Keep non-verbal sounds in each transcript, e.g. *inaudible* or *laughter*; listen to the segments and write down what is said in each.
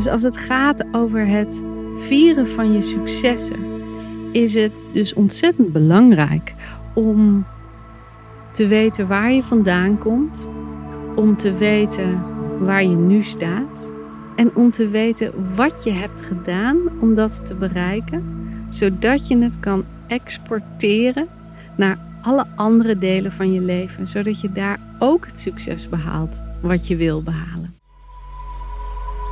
Dus als het gaat over het vieren van je successen, is het dus ontzettend belangrijk om te weten waar je vandaan komt, om te weten waar je nu staat en om te weten wat je hebt gedaan om dat te bereiken, zodat je het kan exporteren naar alle andere delen van je leven, zodat je daar ook het succes behaalt wat je wil behalen.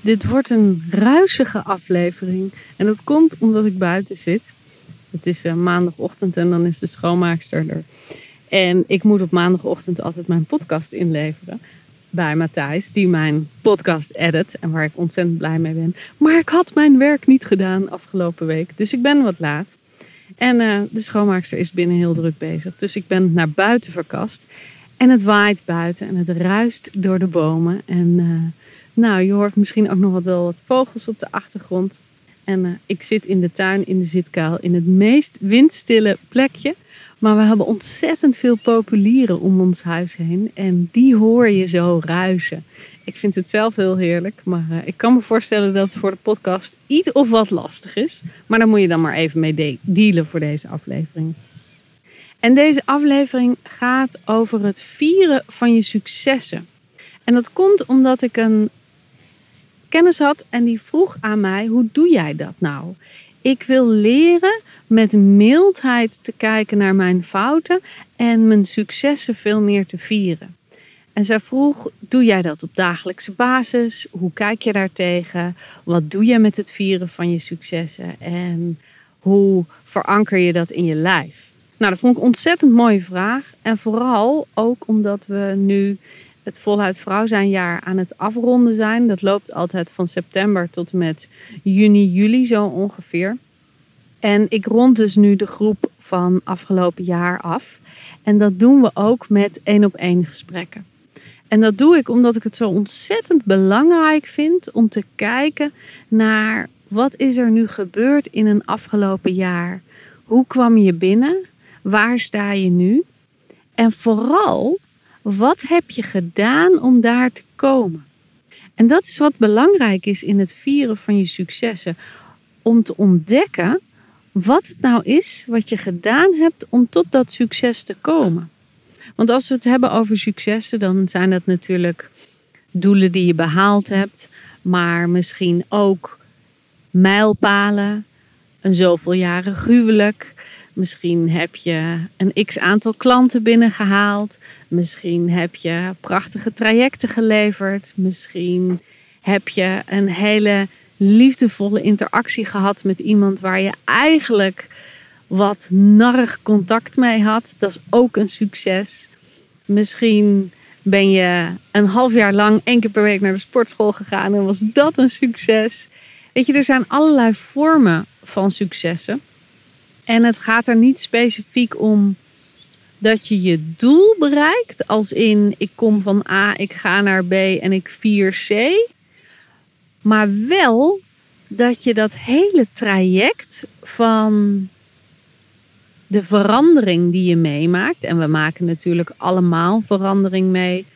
Dit wordt een ruisige aflevering. En dat komt omdat ik buiten zit. Het is uh, maandagochtend en dan is de schoonmaakster er. En ik moet op maandagochtend altijd mijn podcast inleveren. Bij Matthijs, die mijn podcast edit. En waar ik ontzettend blij mee ben. Maar ik had mijn werk niet gedaan afgelopen week. Dus ik ben wat laat. En uh, de schoonmaakster is binnen heel druk bezig. Dus ik ben naar buiten verkast. En het waait buiten en het ruist door de bomen. En uh, nou, je hoort misschien ook nog wel wat vogels op de achtergrond. En uh, ik zit in de tuin in de zitkuil in het meest windstille plekje. Maar we hebben ontzettend veel populieren om ons huis heen. En die hoor je zo ruisen. Ik vind het zelf heel heerlijk. Maar uh, ik kan me voorstellen dat het voor de podcast iets of wat lastig is. Maar daar moet je dan maar even mee de dealen voor deze aflevering. En deze aflevering gaat over het vieren van je successen. En dat komt omdat ik een kennis had en die vroeg aan mij: hoe doe jij dat nou? Ik wil leren met mildheid te kijken naar mijn fouten en mijn successen veel meer te vieren. En zij vroeg: Doe jij dat op dagelijkse basis? Hoe kijk je daartegen? Wat doe je met het vieren van je successen? En hoe veranker je dat in je lijf? Nou, dat vond ik een ontzettend mooie vraag. En vooral ook omdat we nu het voluit vrouw zijn jaar aan het afronden zijn. Dat loopt altijd van september tot en met juni, juli zo ongeveer. En ik rond dus nu de groep van afgelopen jaar af. En dat doen we ook met één op één gesprekken. En dat doe ik omdat ik het zo ontzettend belangrijk vind om te kijken naar wat is er nu gebeurd in een afgelopen jaar. Hoe kwam je binnen? Waar sta je nu? En vooral, wat heb je gedaan om daar te komen? En dat is wat belangrijk is in het vieren van je successen. Om te ontdekken wat het nou is wat je gedaan hebt om tot dat succes te komen. Want als we het hebben over successen, dan zijn dat natuurlijk doelen die je behaald hebt, maar misschien ook mijlpalen, een zoveel jaren huwelijk, Misschien heb je een x aantal klanten binnengehaald. Misschien heb je prachtige trajecten geleverd. Misschien heb je een hele liefdevolle interactie gehad met iemand waar je eigenlijk wat narrig contact mee had. Dat is ook een succes. Misschien ben je een half jaar lang één keer per week naar de sportschool gegaan en was dat een succes. Weet je, er zijn allerlei vormen van successen. En het gaat er niet specifiek om dat je je doel bereikt, als in ik kom van A, ik ga naar B en ik vier C. Maar wel dat je dat hele traject van de verandering die je meemaakt, en we maken natuurlijk allemaal verandering mee,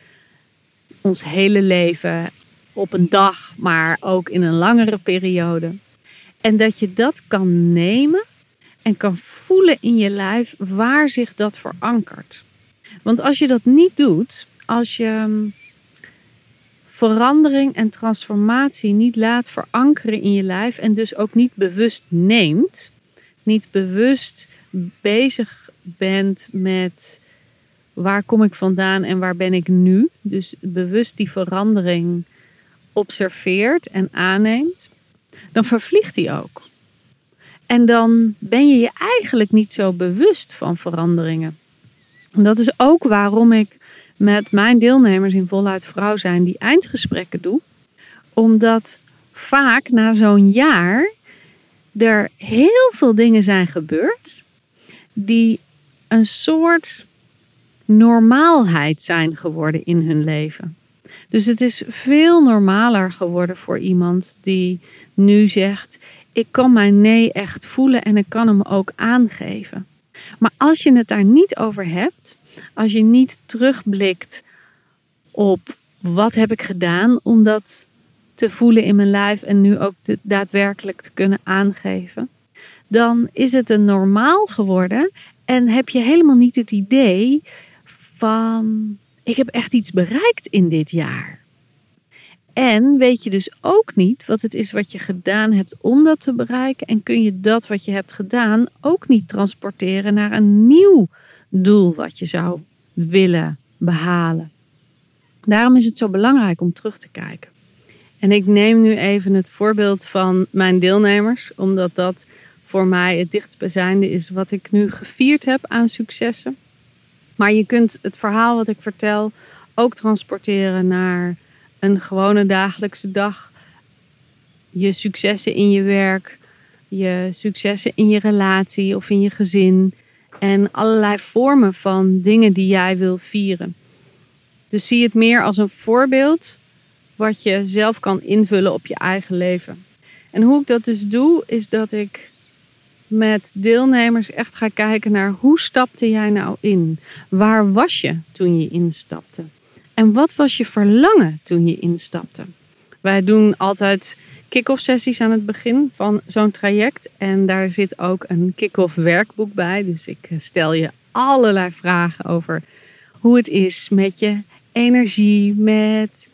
ons hele leven op een dag, maar ook in een langere periode. En dat je dat kan nemen en kan voelen in je lijf waar zich dat verankert. Want als je dat niet doet, als je hm, verandering en transformatie niet laat verankeren in je lijf en dus ook niet bewust neemt, niet bewust bezig bent met waar kom ik vandaan en waar ben ik nu, dus bewust die verandering observeert en aanneemt, dan vervliegt die ook. En dan ben je je eigenlijk niet zo bewust van veranderingen. En dat is ook waarom ik met mijn deelnemers in Voluit Vrouw zijn die eindgesprekken doe. Omdat vaak na zo'n jaar er heel veel dingen zijn gebeurd die een soort normaalheid zijn geworden in hun leven. Dus het is veel normaler geworden voor iemand die nu zegt: Ik kan mijn nee echt voelen en ik kan hem ook aangeven. Maar als je het daar niet over hebt, als je niet terugblikt op wat heb ik gedaan om dat te voelen in mijn lijf en nu ook daadwerkelijk te kunnen aangeven, dan is het een normaal geworden en heb je helemaal niet het idee van ik heb echt iets bereikt in dit jaar. En weet je dus ook niet wat het is wat je gedaan hebt om dat te bereiken. En kun je dat wat je hebt gedaan ook niet transporteren naar een nieuw doel wat je zou willen behalen. Daarom is het zo belangrijk om terug te kijken. En ik neem nu even het voorbeeld van mijn deelnemers, omdat dat voor mij het dichtstbijzijnde is wat ik nu gevierd heb aan successen. Maar je kunt het verhaal wat ik vertel ook transporteren naar een gewone dagelijkse dag. Je successen in je werk, je successen in je relatie of in je gezin. En allerlei vormen van dingen die jij wil vieren. Dus zie het meer als een voorbeeld wat je zelf kan invullen op je eigen leven. En hoe ik dat dus doe, is dat ik met deelnemers echt ga kijken naar hoe stapte jij nou in? Waar was je toen je instapte? En wat was je verlangen toen je instapte? Wij doen altijd kick-off sessies aan het begin van zo'n traject. En daar zit ook een kick-off werkboek bij. Dus ik stel je allerlei vragen over hoe het is met je energie, met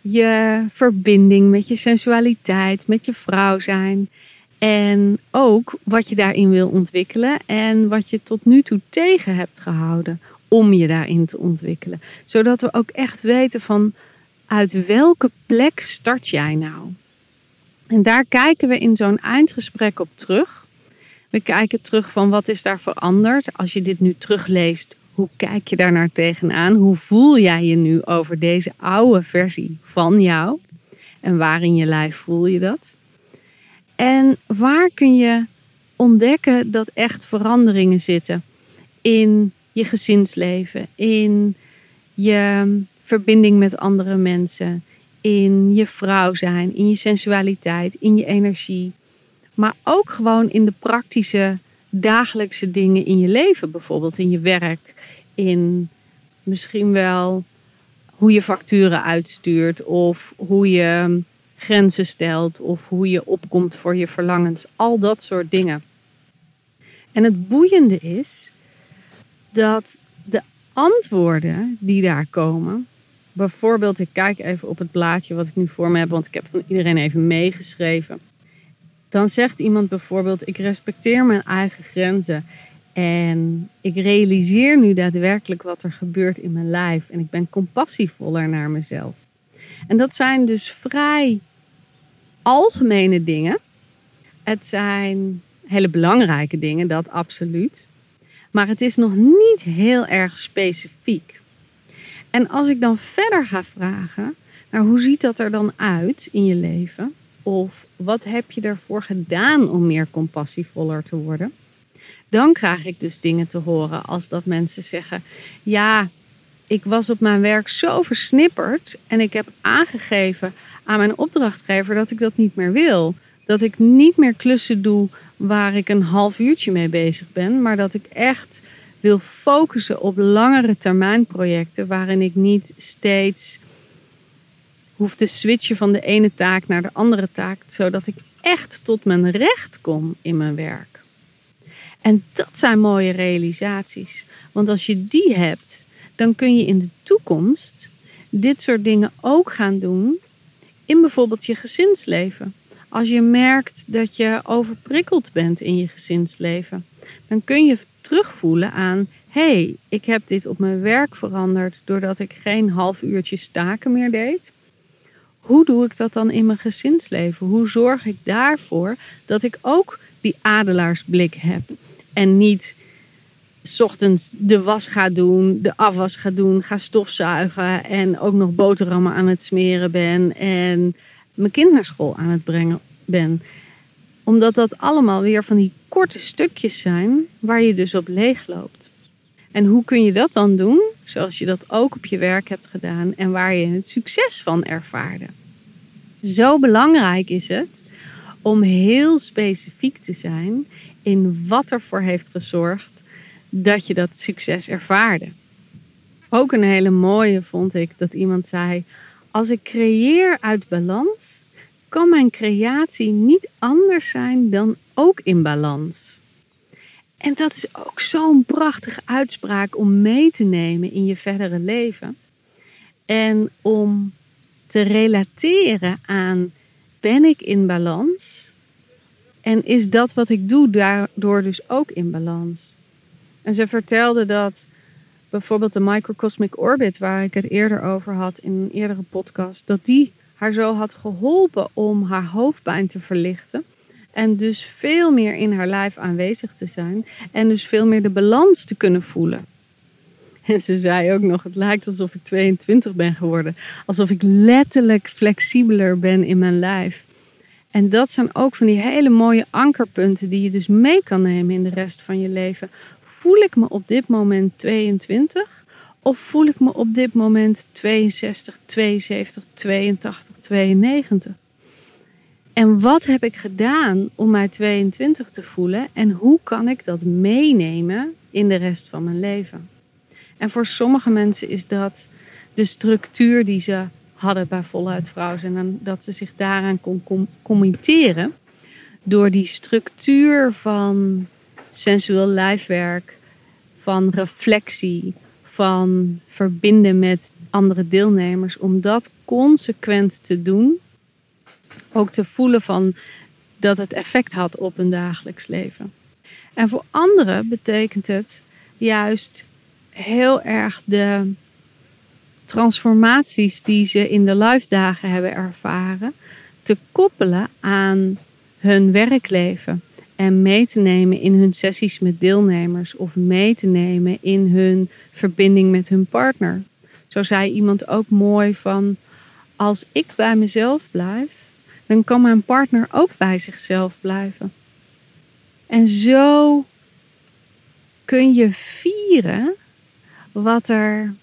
je verbinding, met je sensualiteit, met je vrouw zijn. En ook wat je daarin wil ontwikkelen en wat je tot nu toe tegen hebt gehouden om je daarin te ontwikkelen. Zodat we ook echt weten van uit welke plek start jij nou? En daar kijken we in zo'n eindgesprek op terug. We kijken terug van wat is daar veranderd. Als je dit nu terugleest, hoe kijk je daar naar tegenaan? Hoe voel jij je nu over deze oude versie van jou? En waar in je lijf voel je dat? En waar kun je ontdekken dat echt veranderingen zitten in je gezinsleven, in je verbinding met andere mensen, in je vrouw zijn, in je sensualiteit, in je energie, maar ook gewoon in de praktische dagelijkse dingen in je leven, bijvoorbeeld in je werk, in misschien wel hoe je facturen uitstuurt of hoe je grenzen stelt of hoe je opkomt voor je verlangens. Al dat soort dingen. En het boeiende is dat de antwoorden die daar komen, bijvoorbeeld, ik kijk even op het blaadje wat ik nu voor me heb, want ik heb van iedereen even meegeschreven. Dan zegt iemand bijvoorbeeld: Ik respecteer mijn eigen grenzen en ik realiseer nu daadwerkelijk wat er gebeurt in mijn lijf en ik ben compassievoller naar mezelf. En dat zijn dus vrij algemene dingen. Het zijn hele belangrijke dingen, dat absoluut. Maar het is nog niet heel erg specifiek. En als ik dan verder ga vragen, nou, hoe ziet dat er dan uit in je leven? Of wat heb je ervoor gedaan om meer compassievoller te worden? Dan krijg ik dus dingen te horen als dat mensen zeggen: Ja, ik was op mijn werk zo versnipperd en ik heb aangegeven aan mijn opdrachtgever dat ik dat niet meer wil. Dat ik niet meer klussen doe waar ik een half uurtje mee bezig ben, maar dat ik echt wil focussen op langere termijn projecten waarin ik niet steeds hoef te switchen van de ene taak naar de andere taak, zodat ik echt tot mijn recht kom in mijn werk. En dat zijn mooie realisaties, want als je die hebt, dan kun je in de toekomst dit soort dingen ook gaan doen in bijvoorbeeld je gezinsleven. Als je merkt dat je overprikkeld bent in je gezinsleven, dan kun je terugvoelen aan: hey, ik heb dit op mijn werk veranderd doordat ik geen half uurtje staken meer deed. Hoe doe ik dat dan in mijn gezinsleven? Hoe zorg ik daarvoor dat ik ook die adelaarsblik heb en niet ochtends de was ga doen, de afwas ga doen, ga stofzuigen en ook nog boterhammen aan het smeren ben en mijn kind naar school aan het brengen ben. Omdat dat allemaal weer van die korte stukjes zijn waar je dus op leeg loopt. En hoe kun je dat dan doen? Zoals je dat ook op je werk hebt gedaan en waar je het succes van ervaarde. Zo belangrijk is het om heel specifiek te zijn in wat ervoor heeft gezorgd dat je dat succes ervaarde. Ook een hele mooie vond ik dat iemand zei: Als ik creëer uit balans, kan mijn creatie niet anders zijn dan ook in balans. En dat is ook zo'n prachtige uitspraak om mee te nemen in je verdere leven. En om te relateren aan: ben ik in balans? En is dat wat ik doe daardoor dus ook in balans? En ze vertelde dat bijvoorbeeld de microcosmic orbit, waar ik het eerder over had in een eerdere podcast, dat die haar zo had geholpen om haar hoofdpijn te verlichten. En dus veel meer in haar lijf aanwezig te zijn. En dus veel meer de balans te kunnen voelen. En ze zei ook nog: Het lijkt alsof ik 22 ben geworden. Alsof ik letterlijk flexibeler ben in mijn lijf. En dat zijn ook van die hele mooie ankerpunten die je dus mee kan nemen in de rest van je leven. Voel ik me op dit moment 22 of voel ik me op dit moment 62, 72, 82, 92? En wat heb ik gedaan om mij 22 te voelen en hoe kan ik dat meenemen in de rest van mijn leven? En voor sommige mensen is dat de structuur die ze hadden bij Voluit Vrouw. En dat ze zich daaraan kon committeren door die structuur van sensueel lijfwerk, van reflectie, van verbinden met andere deelnemers, om dat consequent te doen. Ook te voelen van dat het effect had op hun dagelijks leven. En voor anderen betekent het juist heel erg de transformaties die ze in de live hebben ervaren, te koppelen aan hun werkleven. En mee te nemen in hun sessies met deelnemers of mee te nemen in hun verbinding met hun partner. Zo zei iemand ook mooi van, als ik bij mezelf blijf, dan kan mijn partner ook bij zichzelf blijven. En zo kun je vieren wat er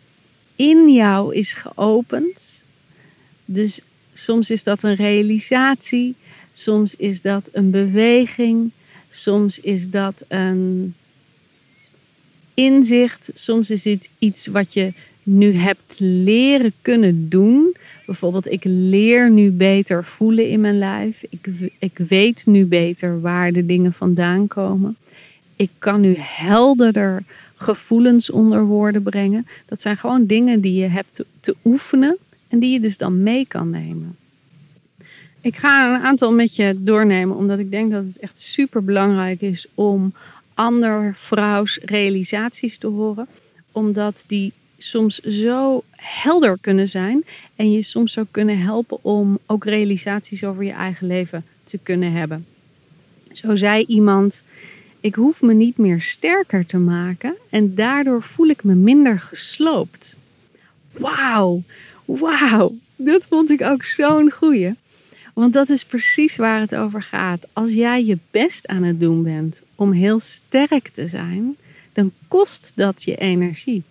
in jou is geopend. Dus soms is dat een realisatie, soms is dat een beweging, soms is dat een inzicht, soms is het iets wat je nu hebt leren kunnen doen. Bijvoorbeeld, ik leer nu beter voelen in mijn lijf. Ik, ik weet nu beter waar de dingen vandaan komen. Ik kan nu helderder gevoelens onder woorden brengen. Dat zijn gewoon dingen die je hebt te, te oefenen en die je dus dan mee kan nemen. Ik ga een aantal met je doornemen, omdat ik denk dat het echt super belangrijk is om ander vrouws realisaties te horen. Omdat die soms zo helder kunnen zijn en je soms zou kunnen helpen om ook realisaties over je eigen leven te kunnen hebben. Zo zei iemand: ik hoef me niet meer sterker te maken en daardoor voel ik me minder gesloopt. Wauw, wauw, dat vond ik ook zo'n goeie. Want dat is precies waar het over gaat. Als jij je best aan het doen bent om heel sterk te zijn, dan kost dat je energie.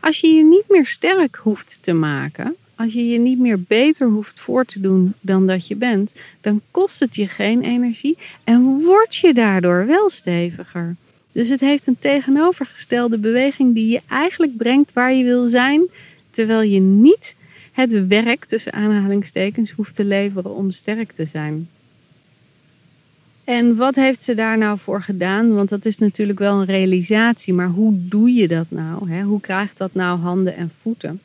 Als je je niet meer sterk hoeft te maken, als je je niet meer beter hoeft voor te doen dan dat je bent, dan kost het je geen energie en word je daardoor wel steviger. Dus het heeft een tegenovergestelde beweging die je eigenlijk brengt waar je wil zijn, terwijl je niet het werk tussen aanhalingstekens hoeft te leveren om sterk te zijn. En wat heeft ze daar nou voor gedaan? Want dat is natuurlijk wel een realisatie, maar hoe doe je dat nou? Hoe krijgt dat nou handen en voeten?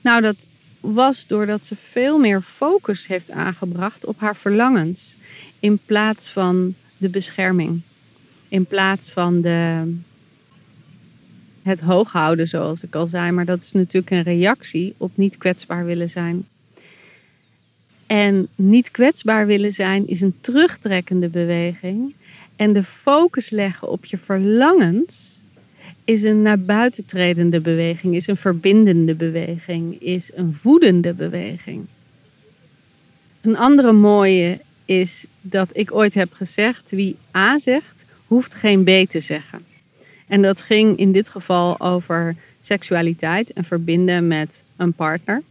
Nou, dat was doordat ze veel meer focus heeft aangebracht op haar verlangens. In plaats van de bescherming. In plaats van de, het hooghouden, zoals ik al zei. Maar dat is natuurlijk een reactie op niet kwetsbaar willen zijn. En niet kwetsbaar willen zijn is een terugtrekkende beweging. En de focus leggen op je verlangens is een naar buiten tredende beweging, is een verbindende beweging, is een voedende beweging. Een andere mooie is dat ik ooit heb gezegd: wie A zegt, hoeft geen B te zeggen. En dat ging in dit geval over seksualiteit en verbinden met een partner.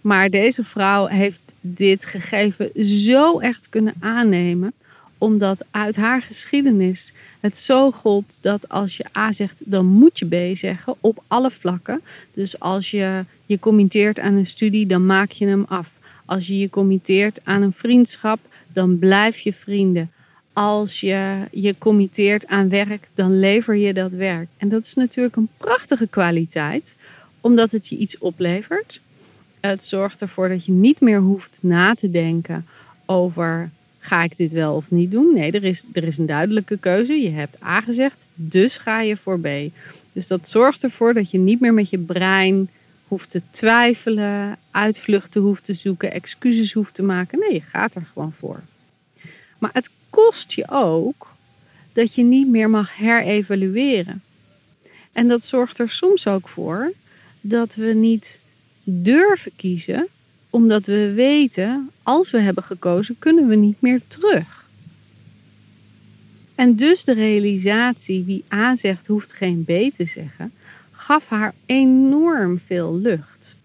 Maar deze vrouw heeft dit gegeven zo echt kunnen aannemen, omdat uit haar geschiedenis het zo gold dat als je A zegt, dan moet je B zeggen op alle vlakken. Dus als je je committeert aan een studie, dan maak je hem af. Als je je committeert aan een vriendschap, dan blijf je vrienden. Als je je committeert aan werk, dan lever je dat werk. En dat is natuurlijk een prachtige kwaliteit, omdat het je iets oplevert. Het zorgt ervoor dat je niet meer hoeft na te denken over ga ik dit wel of niet doen. Nee, er is, er is een duidelijke keuze. Je hebt A gezegd, dus ga je voor B. Dus dat zorgt ervoor dat je niet meer met je brein hoeft te twijfelen, uitvluchten hoeft te zoeken, excuses hoeft te maken. Nee, je gaat er gewoon voor. Maar het kost je ook dat je niet meer mag herevalueren. En dat zorgt er soms ook voor dat we niet durven kiezen, omdat we weten, als we hebben gekozen, kunnen we niet meer terug. En dus de realisatie, wie A zegt, hoeft geen B te zeggen, gaf haar enorm veel lucht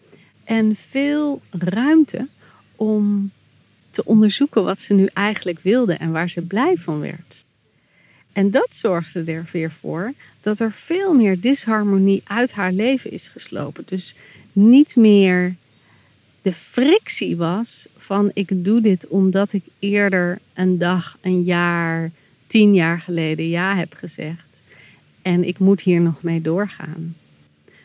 en veel ruimte om te onderzoeken wat ze nu eigenlijk wilde en waar ze blij van werd. En dat zorgde er weer voor dat er veel meer disharmonie uit haar leven is geslopen. Dus niet meer de frictie was van ik doe dit omdat ik eerder een dag, een jaar, tien jaar geleden ja heb gezegd. En ik moet hier nog mee doorgaan.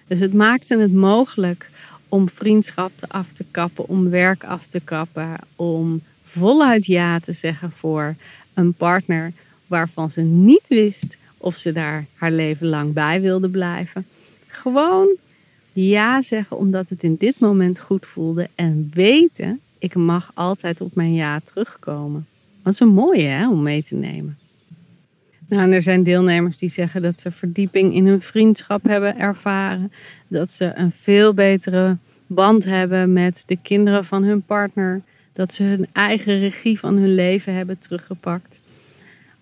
Dus het maakte het mogelijk om vriendschap af te kappen, om werk af te kappen, om voluit ja te zeggen voor een partner waarvan ze niet wist of ze daar haar leven lang bij wilde blijven. Gewoon ja zeggen omdat het in dit moment goed voelde en weten, ik mag altijd op mijn ja terugkomen. Dat is een mooie hè, om mee te nemen. Nou, er zijn deelnemers die zeggen dat ze verdieping in hun vriendschap hebben ervaren. Dat ze een veel betere band hebben met de kinderen van hun partner. Dat ze hun eigen regie van hun leven hebben teruggepakt.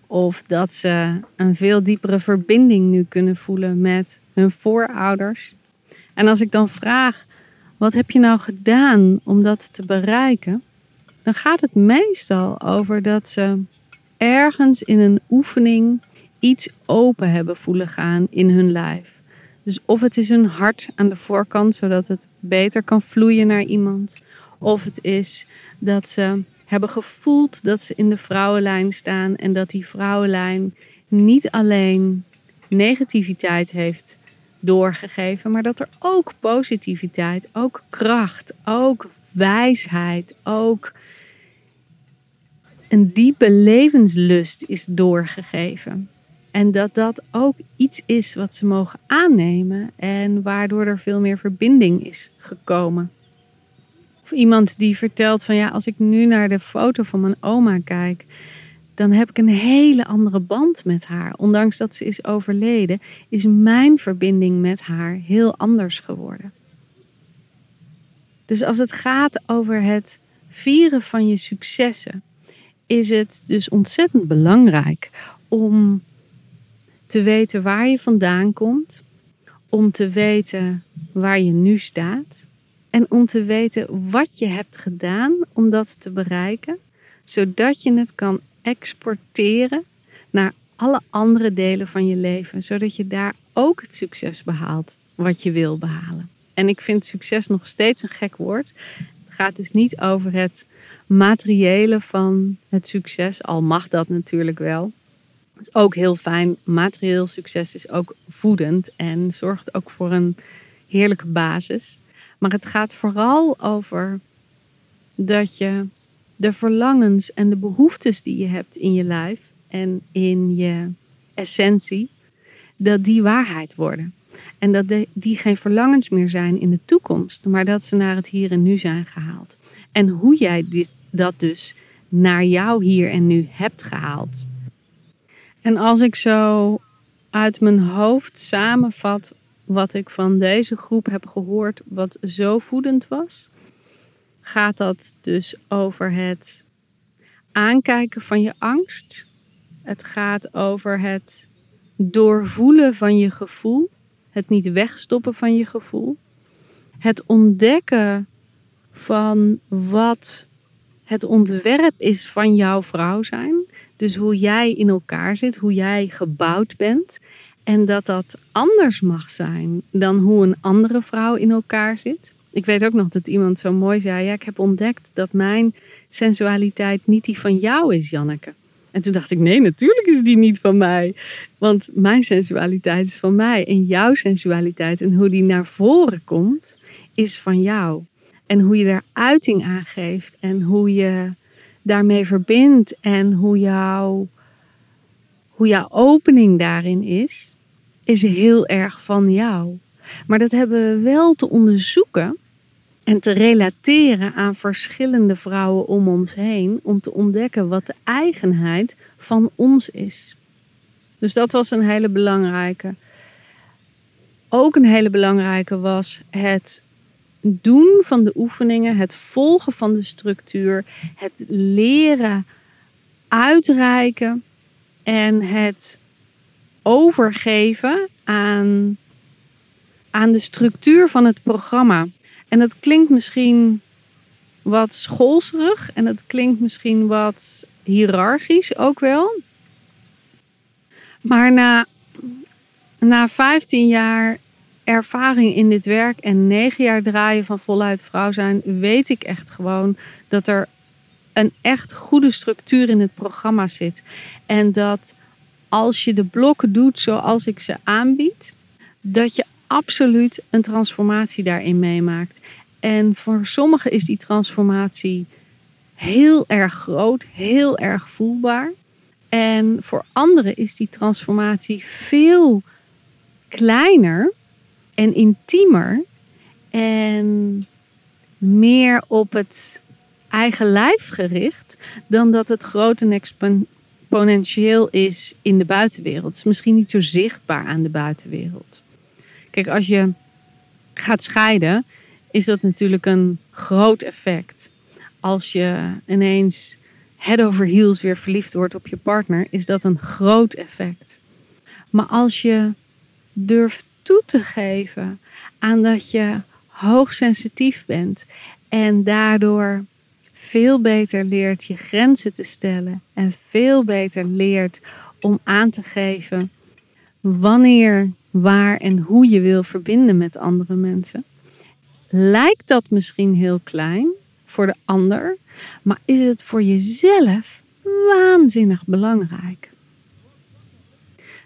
Of dat ze een veel diepere verbinding nu kunnen voelen met hun voorouders. En als ik dan vraag, wat heb je nou gedaan om dat te bereiken? Dan gaat het meestal over dat ze ergens in een oefening iets open hebben voelen gaan in hun lijf. Dus of het is hun hart aan de voorkant, zodat het beter kan vloeien naar iemand. Of het is dat ze hebben gevoeld dat ze in de vrouwenlijn staan en dat die vrouwenlijn niet alleen negativiteit heeft doorgegeven, maar dat er ook positiviteit, ook kracht, ook wijsheid, ook een diepe levenslust is doorgegeven. En dat dat ook iets is wat ze mogen aannemen en waardoor er veel meer verbinding is gekomen. Of iemand die vertelt van ja, als ik nu naar de foto van mijn oma kijk, dan heb ik een hele andere band met haar. Ondanks dat ze is overleden, is mijn verbinding met haar heel anders geworden. Dus als het gaat over het vieren van je successen, is het dus ontzettend belangrijk om te weten waar je vandaan komt, om te weten waar je nu staat en om te weten wat je hebt gedaan om dat te bereiken, zodat je het kan exporteren naar alle andere delen van je leven, zodat je daar ook het succes behaalt wat je wil behalen. En ik vind succes nog steeds een gek woord. Het gaat dus niet over het materiële van het succes, al mag dat natuurlijk wel. Is ook heel fijn. Materieel succes is ook voedend en zorgt ook voor een heerlijke basis. Maar het gaat vooral over dat je de verlangens en de behoeftes die je hebt in je lijf en in je essentie, dat die waarheid worden. En dat die geen verlangens meer zijn in de toekomst, maar dat ze naar het hier en nu zijn gehaald. En hoe jij dit, dat dus naar jou hier en nu hebt gehaald. En als ik zo uit mijn hoofd samenvat wat ik van deze groep heb gehoord, wat zo voedend was, gaat dat dus over het aankijken van je angst. Het gaat over het doorvoelen van je gevoel. Het niet wegstoppen van je gevoel. Het ontdekken van wat het ontwerp is van jouw vrouw zijn. Dus hoe jij in elkaar zit, hoe jij gebouwd bent. En dat dat anders mag zijn dan hoe een andere vrouw in elkaar zit. Ik weet ook nog dat iemand zo mooi zei: Ja, ik heb ontdekt dat mijn sensualiteit niet die van jou is, Janneke. En toen dacht ik: Nee, natuurlijk is die niet van mij. Want mijn sensualiteit is van mij. En jouw sensualiteit en hoe die naar voren komt, is van jou. En hoe je daar uiting aan geeft en hoe je daarmee verbindt en hoe, jouw hoe jouw opening daarin is, is heel erg van jou. Maar dat hebben we wel te onderzoeken en te relateren aan verschillende vrouwen om ons heen om te ontdekken wat de eigenheid van ons is. Dus dat was een hele belangrijke. Ook een hele belangrijke was het doen van de oefeningen, het volgen van de structuur, het leren uitreiken en het overgeven aan, aan de structuur van het programma. En dat klinkt misschien wat schoolserig en het klinkt misschien wat hiërarchisch ook wel. Maar na, na 15 jaar ervaring in dit werk en 9 jaar draaien van voluit vrouw zijn, weet ik echt gewoon dat er een echt goede structuur in het programma zit. En dat als je de blokken doet zoals ik ze aanbied, dat je absoluut een transformatie daarin meemaakt. En voor sommigen is die transformatie heel erg groot, heel erg voelbaar. En voor anderen is die transformatie veel kleiner en intiemer en meer op het eigen lijf gericht dan dat het groot en exponentieel is in de buitenwereld. Het is misschien niet zo zichtbaar aan de buitenwereld. Kijk, als je gaat scheiden, is dat natuurlijk een groot effect. Als je ineens head over heels weer verliefd wordt op je partner, is dat een groot effect. Maar als je durft toe te geven aan dat je hoogsensitief bent en daardoor veel beter leert je grenzen te stellen en veel beter leert om aan te geven wanneer, waar en hoe je wil verbinden met andere mensen. Lijkt dat misschien heel klein voor de ander, maar is het voor jezelf waanzinnig belangrijk.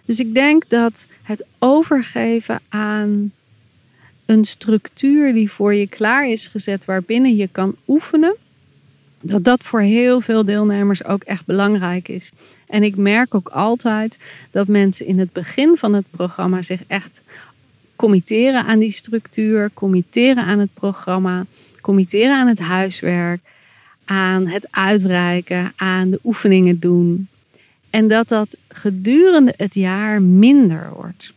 Dus ik denk dat het overgeven aan een structuur die voor je klaar is gezet, waarbinnen je kan oefenen, dat dat voor heel veel deelnemers ook echt belangrijk is. En ik merk ook altijd dat mensen in het begin van het programma zich echt committeren aan die structuur, committeren aan het programma, committeren aan het huiswerk, aan het uitreiken, aan de oefeningen doen. En dat dat gedurende het jaar minder wordt.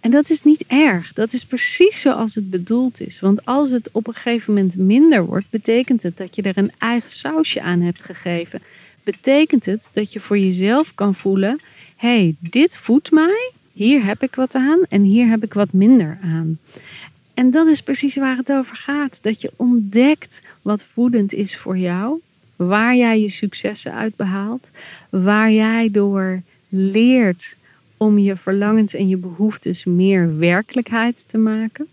En dat is niet erg. Dat is precies zoals het bedoeld is. Want als het op een gegeven moment minder wordt, betekent het dat je er een eigen sausje aan hebt gegeven. Betekent het dat je voor jezelf kan voelen: hey, dit voedt mij. Hier heb ik wat aan en hier heb ik wat minder aan. En dat is precies waar het over gaat. Dat je ontdekt wat voedend is voor jou waar jij je successen uit behaalt, waar jij door leert om je verlangens en je behoeftes meer werkelijkheid te maken.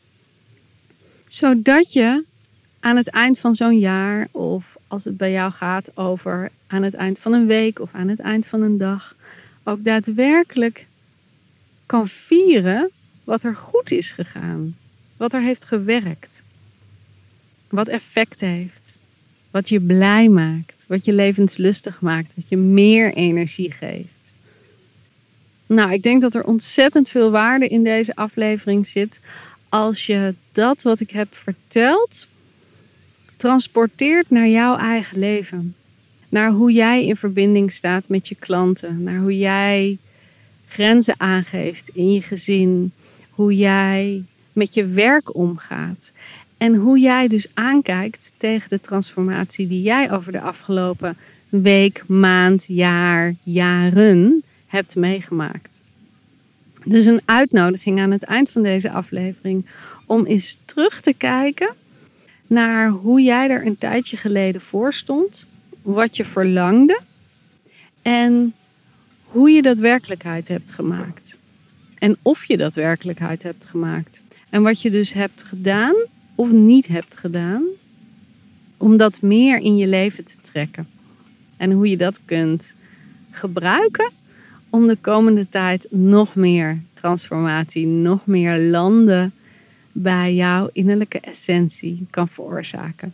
Zodat je aan het eind van zo'n jaar, of als het bij jou gaat over aan het eind van een week of aan het eind van een dag, ook daadwerkelijk kan vieren wat er goed is gegaan, wat er heeft gewerkt, wat effect heeft. Wat je blij maakt. Wat je levenslustig maakt. Wat je meer energie geeft. Nou, ik denk dat er ontzettend veel waarde in deze aflevering zit. Als je dat wat ik heb verteld transporteert naar jouw eigen leven. Naar hoe jij in verbinding staat met je klanten. Naar hoe jij grenzen aangeeft in je gezin. Hoe jij met je werk omgaat. En hoe jij dus aankijkt tegen de transformatie die jij over de afgelopen week, maand, jaar, jaren hebt meegemaakt. Dus een uitnodiging aan het eind van deze aflevering om eens terug te kijken naar hoe jij er een tijdje geleden voor stond, wat je verlangde en hoe je dat werkelijkheid hebt gemaakt. En of je dat werkelijkheid hebt gemaakt. En wat je dus hebt gedaan of niet hebt gedaan om dat meer in je leven te trekken. En hoe je dat kunt gebruiken om de komende tijd nog meer transformatie, nog meer landen bij jouw innerlijke essentie kan veroorzaken.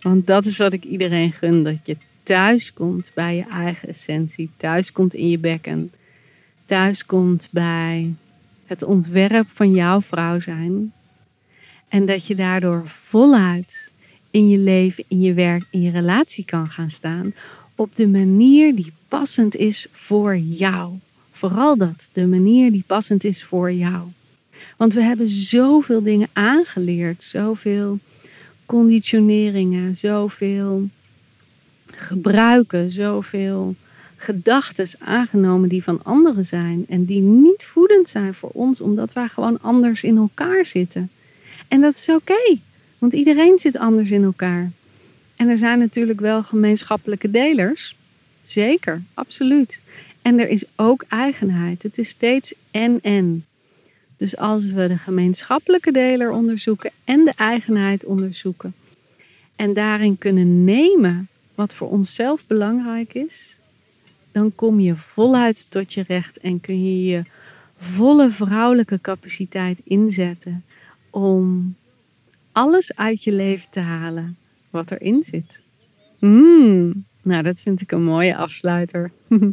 Want dat is wat ik iedereen gun: dat je thuis komt bij je eigen essentie, thuis komt in je bekken, thuis komt bij het ontwerp van jouw vrouw zijn. En dat je daardoor voluit in je leven, in je werk, in je relatie kan gaan staan op de manier die passend is voor jou. Vooral dat, de manier die passend is voor jou. Want we hebben zoveel dingen aangeleerd, zoveel conditioneringen, zoveel gebruiken, zoveel gedachten aangenomen die van anderen zijn en die niet voedend zijn voor ons, omdat wij gewoon anders in elkaar zitten. En dat is oké, want iedereen zit anders in elkaar. En er zijn natuurlijk wel gemeenschappelijke delers. Zeker, absoluut. En er is ook eigenheid. Het is steeds en-en. Dus als we de gemeenschappelijke deler onderzoeken en de eigenheid onderzoeken en daarin kunnen nemen wat voor onszelf belangrijk is, dan kom je voluit tot je recht en kun je je volle vrouwelijke capaciteit inzetten om alles uit je leven te halen wat erin zit. Mm, nou, dat vind ik een mooie afsluiter. *laughs*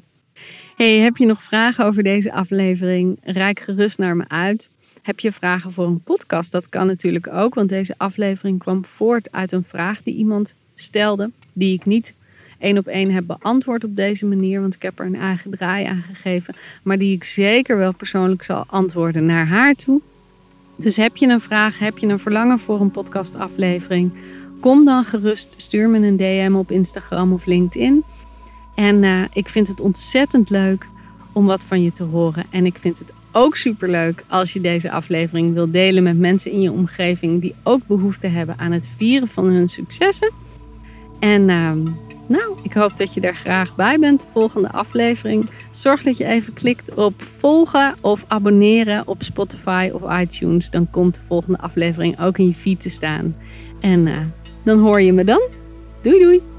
hey, heb je nog vragen over deze aflevering? Rijk gerust naar me uit. Heb je vragen voor een podcast? Dat kan natuurlijk ook, want deze aflevering kwam voort uit een vraag die iemand stelde, die ik niet één op één heb beantwoord op deze manier, want ik heb er een eigen draai aan gegeven, maar die ik zeker wel persoonlijk zal antwoorden naar haar toe. Dus heb je een vraag, heb je een verlangen voor een podcastaflevering? Kom dan gerust, stuur me een DM op Instagram of LinkedIn. En uh, ik vind het ontzettend leuk om wat van je te horen. En ik vind het ook super leuk als je deze aflevering wil delen met mensen in je omgeving die ook behoefte hebben aan het vieren van hun successen. En uh, nou, ik hoop dat je er graag bij bent de volgende aflevering. Zorg dat je even klikt op volgen of abonneren op Spotify of iTunes. Dan komt de volgende aflevering ook in je feed te staan. En uh, dan hoor je me dan. Doei doei!